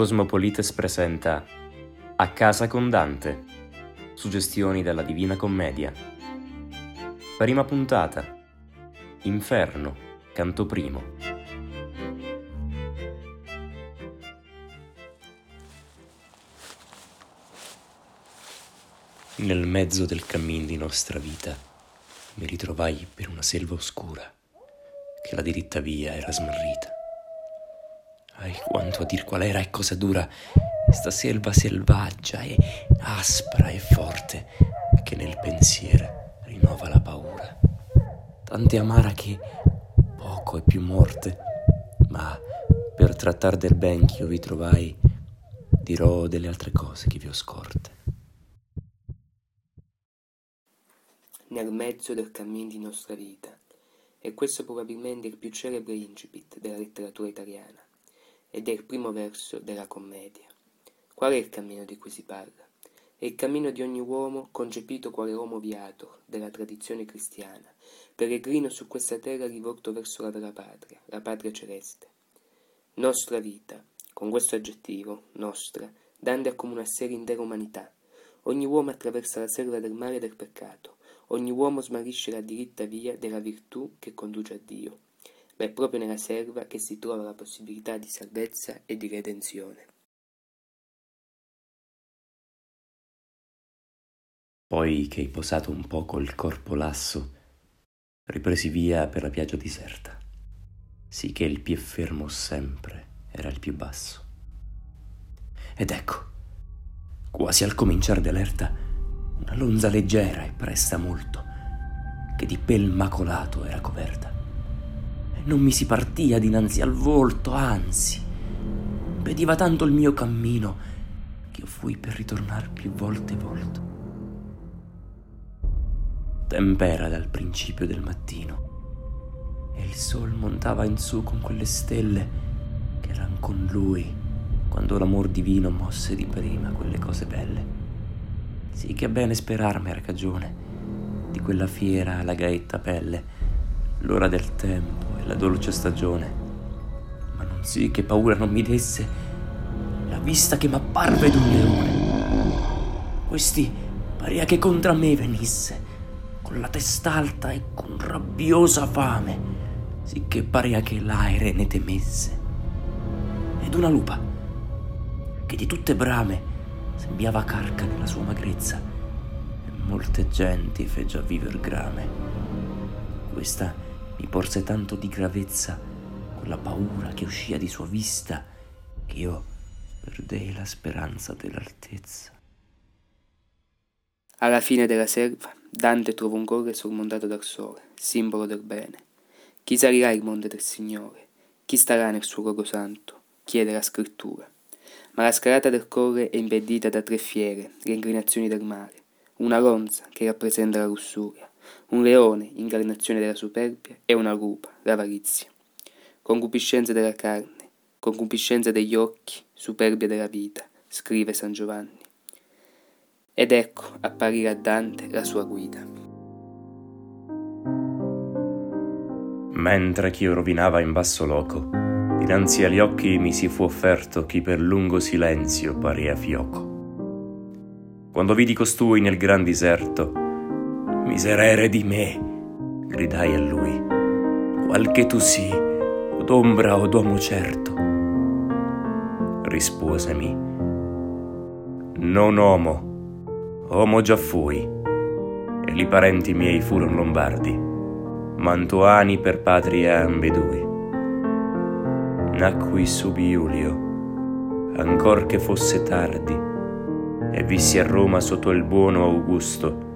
Cosmopolites presenta A casa con Dante. Suggestioni dalla Divina Commedia. Prima puntata. Inferno, canto primo. Nel mezzo del cammin di nostra vita mi ritrovai per una selva oscura che la diritta via era smarrita Ai, quanto a dir qual era e cosa dura sta selva selvaggia e aspra e forte che nel pensiero rinnova la paura. Tante amara che poco è più morte, ma per trattar del ben ch'io vi trovai, dirò delle altre cose che vi ho scorte. Nel mezzo del cammin di nostra vita, e questo probabilmente il più celebre incipit della letteratura italiana ed è il primo verso della commedia. Qual è il cammino di cui si parla? È il cammino di ogni uomo concepito quale uomo viato della tradizione cristiana, peregrino su questa terra rivolto verso la vera patria, la patria celeste. Nostra vita, con questo aggettivo, nostra, Dante accomuna a sé l'intera umanità. Ogni uomo attraversa la selva del male e del peccato, ogni uomo smarrisce la diritta via della virtù che conduce a Dio ma è proprio nella selva che si trova la possibilità di salvezza e di redenzione. Poi che hai posato un poco il corpo lasso, ripresi via per la piaggia deserta, sì il pie fermo sempre era il più basso. Ed ecco, quasi al cominciar dell'erta, una lonza leggera e presta molto, che di pel macolato era coperta non mi si partia dinanzi al volto, anzi, impediva tanto il mio cammino che io fui per ritornar più volte volto. Tempera dal principio del mattino e il sol montava in su con quelle stelle che eran con lui quando l'amor divino mosse di prima quelle cose belle. Sì che bene sperarmi era cagione di quella fiera la gaetta pelle, l'ora del tempo la dolce stagione, ma non sì che paura non mi desse la vista che m'apparve d'un leone. Questi parea che contra me venisse, con la testa alta e con rabbiosa fame, sicché parea che l'aere ne temesse. Ed una lupa, che di tutte brame sembiava carca nella sua magrezza, e molte genti fe già viver grame. Questa mi porse tanto di gravezza quella paura che uscia di sua vista che io perdei la speranza dell'altezza. Alla fine della selva, Dante trova un colle sormontato dal sole, simbolo del bene. Chi salirà il monte del Signore? Chi starà nel suo luogo santo? Chiede la scrittura. Ma la scalata del colle è impedita da tre fiere, le inclinazioni del mare, una lonza che rappresenta la lussuria, un leone, incarnazione della superbia, e una lupa, l'avarizia. Concupiscenza della carne, concupiscenza degli occhi, superbia della vita, scrive San Giovanni. Ed ecco apparire a Dante la sua guida. Mentre ch'io rovinava in basso loco, dinanzi agli occhi mi si fu offerto chi per lungo silenzio parea fioco. Quando vidi costui nel gran diserto, miserere di me, gridai a lui, qualche tu si, o d'ombra o d'uomo certo. Risposemi, non uomo, uomo già fui, e li parenti miei furono lombardi, mantuani per patria ambedui. Nacqui sub Iulio, ancor che fosse tardi, e vissi a Roma sotto il buono Augusto,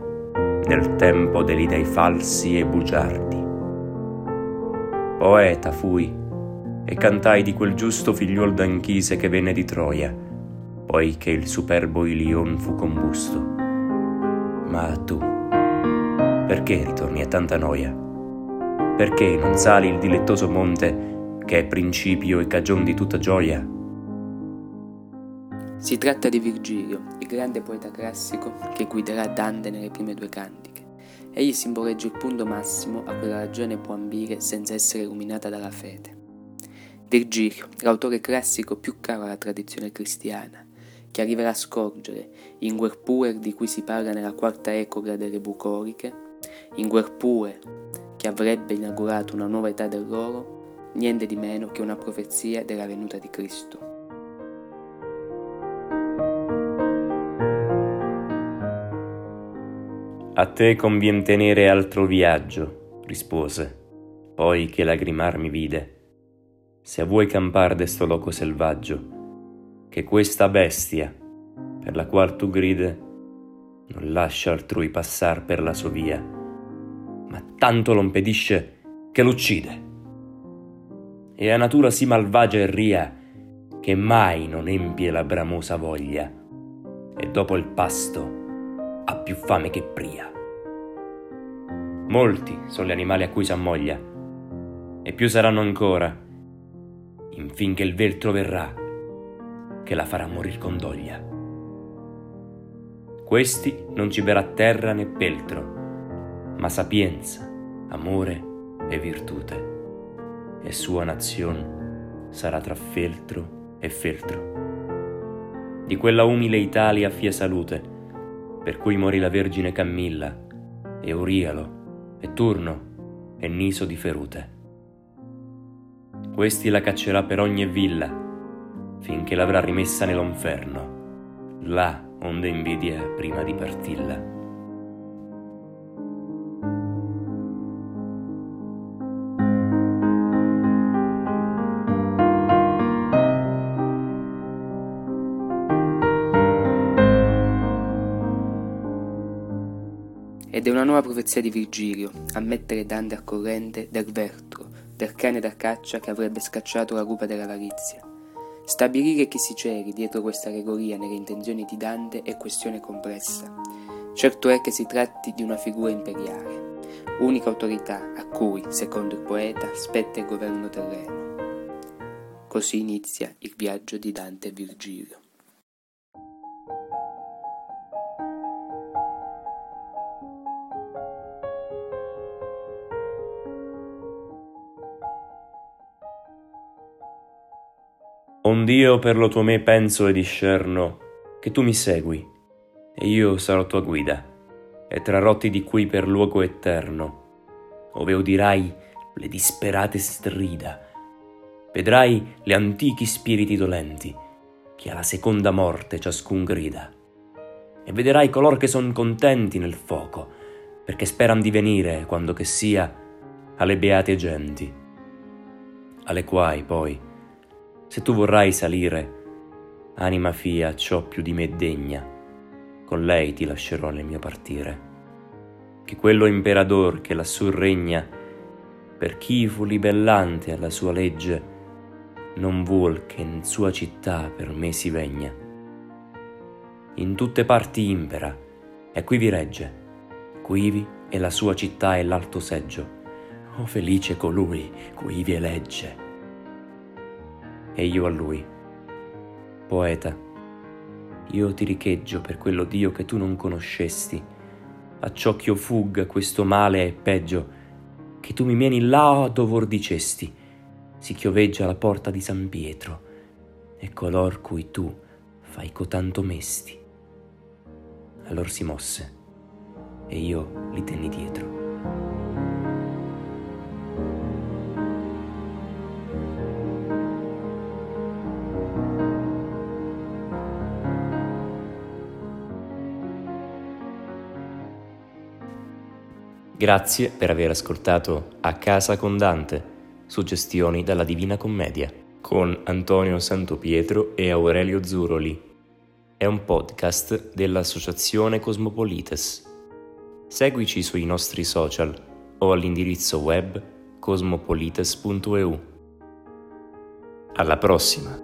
nel tempo degli dei falsi e bugiardi. Poeta fui e cantai di quel giusto figliuol d'Anchise che venne di Troia, poiché il superbo Ilion fu combusto. Ma tu, perché ritorni a tanta noia? Perché non sali il dilettoso monte che è principio e cagion di tutta gioia? Si tratta di Virgilio, il grande poeta classico che guiderà Dante nelle prime due cantiche. Egli simboleggia il punto massimo a cui la ragione può ambire senza essere illuminata dalla fede. Virgilio, l'autore classico più caro alla tradizione cristiana, che arriverà a scorgere in Guerpuer di cui si parla nella quarta ecogra delle bucoriche, in Guerpuer che avrebbe inaugurato una nuova età dell'oro, niente di meno che una profezia della venuta di Cristo. A te convien tenere altro viaggio, rispose, poi che lagrimar mi vide. Se vuoi campar de sto loco selvaggio, che questa bestia, per la qual tu gride, non lascia altrui passar per la sua via, ma tanto lo impedisce che l'uccide. E a natura sì malvagia e ria, che mai non empie la bramosa voglia, e dopo il pasto ha più fame che pria. Molti sono gli animali a cui s'ammoglia, e più saranno ancora, infin che il veltro verrà, che la farà morir con doglia. Questi non ciberà terra né peltro, ma sapienza, amore e virtute, e sua nazione sarà tra feltro e feltro. Di quella umile Italia fia salute, per cui morì la Vergine Camilla, e Urialo, e Turno, e Niso di Ferute. Questi la caccerà per ogni villa, finché l'avrà rimessa nell'inferno, là onde invidia prima di partilla. Ed è una nuova profezia di Virgilio a mettere Dante a corrente del vertro, del cane da caccia che avrebbe scacciato la rupa dell'avarizia. Stabilire chi si ceri dietro questa allegoria nelle intenzioni di Dante è questione complessa. Certo è che si tratti di una figura imperiale, unica autorità a cui, secondo il poeta, spetta il governo terreno. Così inizia il viaggio di Dante e Virgilio. Ond'io per lo tuo me penso e discerno che tu mi segui, e io sarò tua guida, e trarotti di qui per luogo eterno, ove udirai le disperate strida, vedrai le antichi spiriti dolenti, che alla seconda morte ciascun grida, e vederai color che son contenti nel fuoco, perché speran di venire, quando che sia, alle beate genti, alle quai poi se tu vorrai salire, anima fia, ciò più di me degna, con lei ti lascerò nel mio partire. Che quello imperador che lassù regna, per chi fu libellante alla sua legge, non vuol che in sua città per me si vegna. In tutte parti impera, e qui vi regge, quivi è la sua città e l'alto seggio. Oh felice colui cui vi elegge e io a lui. Poeta, io ti richeggio per quello Dio che tu non conoscesti, a ciò che io fugga questo male è peggio, che tu mi vieni là dov'or dicesti, si chioveggia la porta di San Pietro, e color cui tu fai cotanto mesti. Allor si mosse, e io li tenni dietro. Grazie per aver ascoltato A Casa con Dante, suggestioni dalla Divina Commedia, con Antonio Santopietro e Aurelio Zuroli. È un podcast dell'Associazione Cosmopolites. Seguici sui nostri social o all'indirizzo web cosmopolites.eu. Alla prossima!